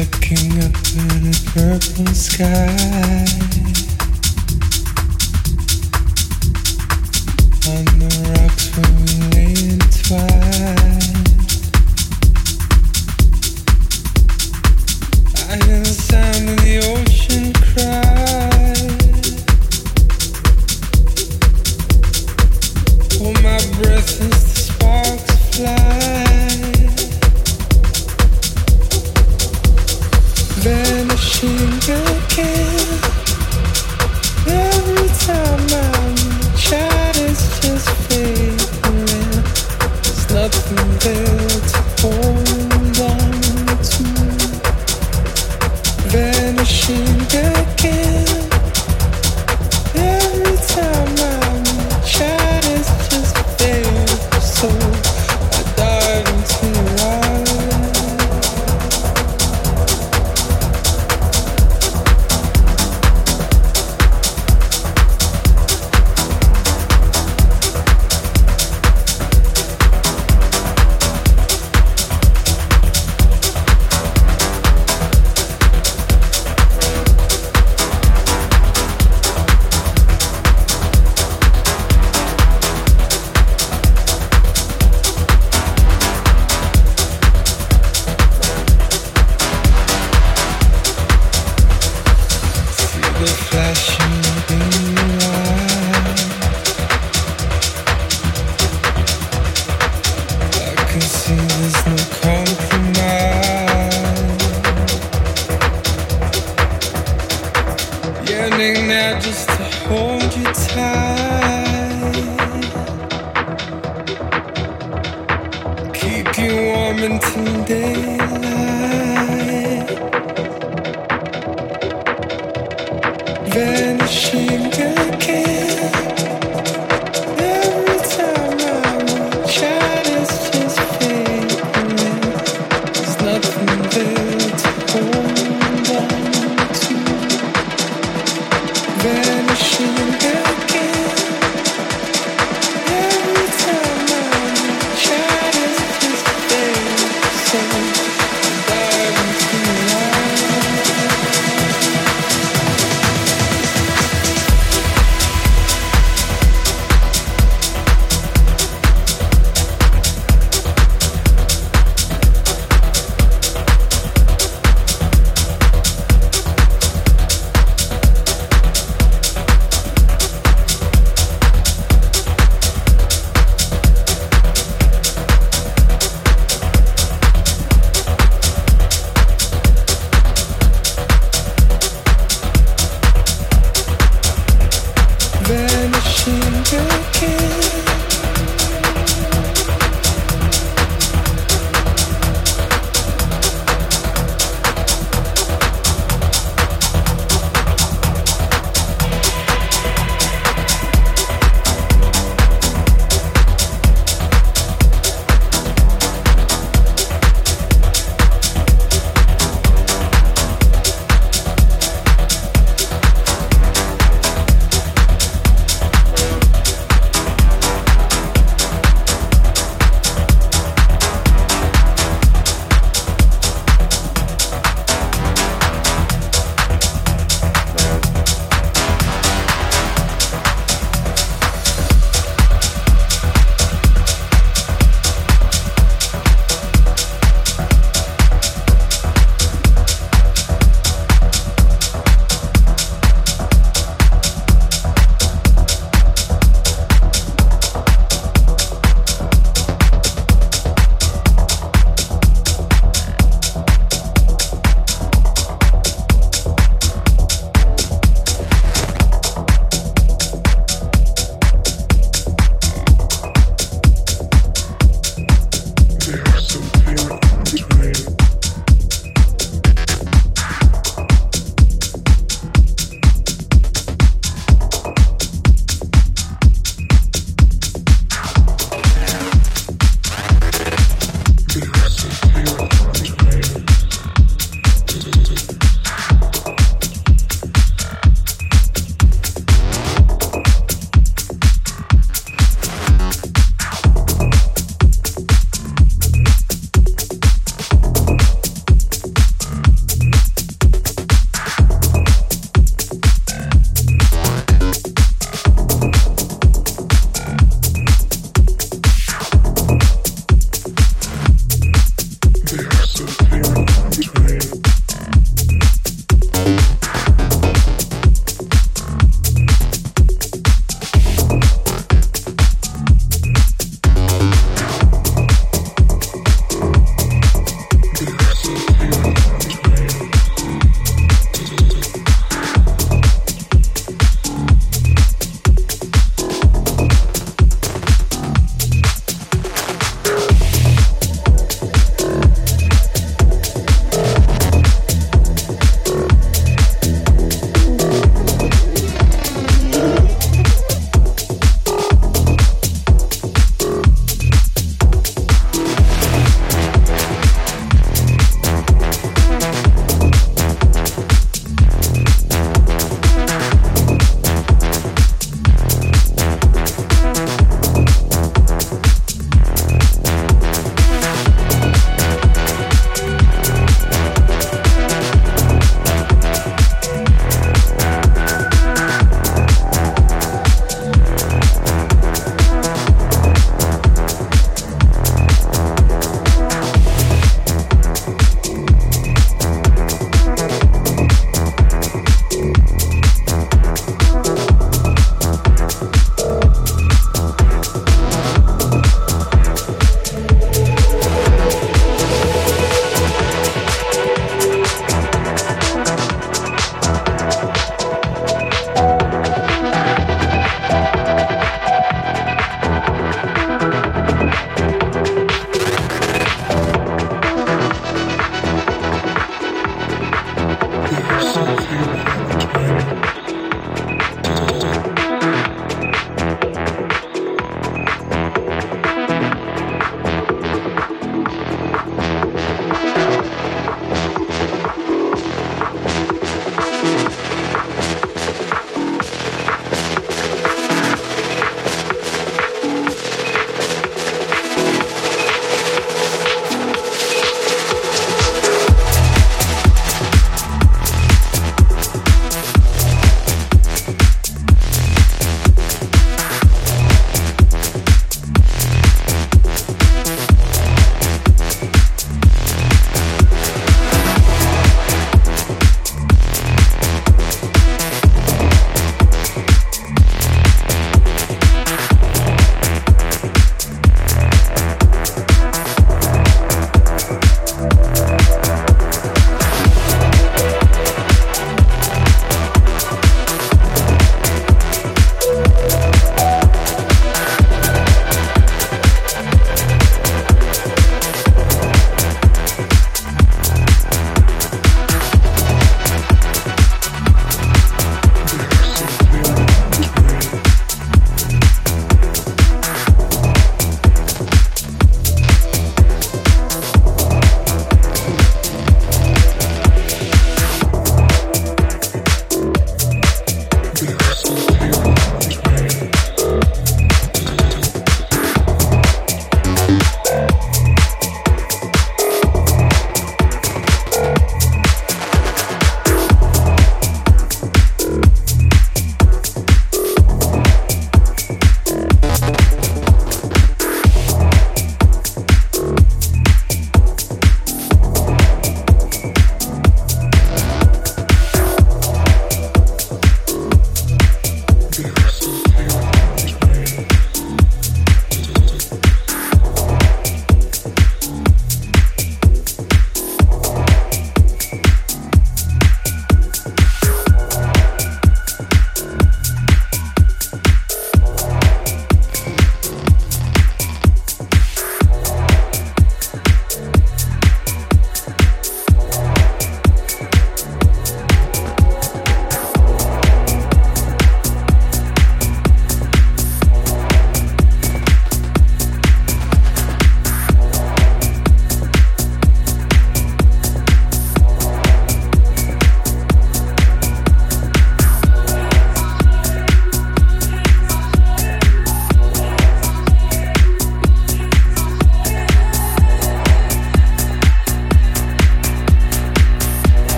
looking up at a purple sky. On the rocks where we lay entwined. I hear the sound of the ocean.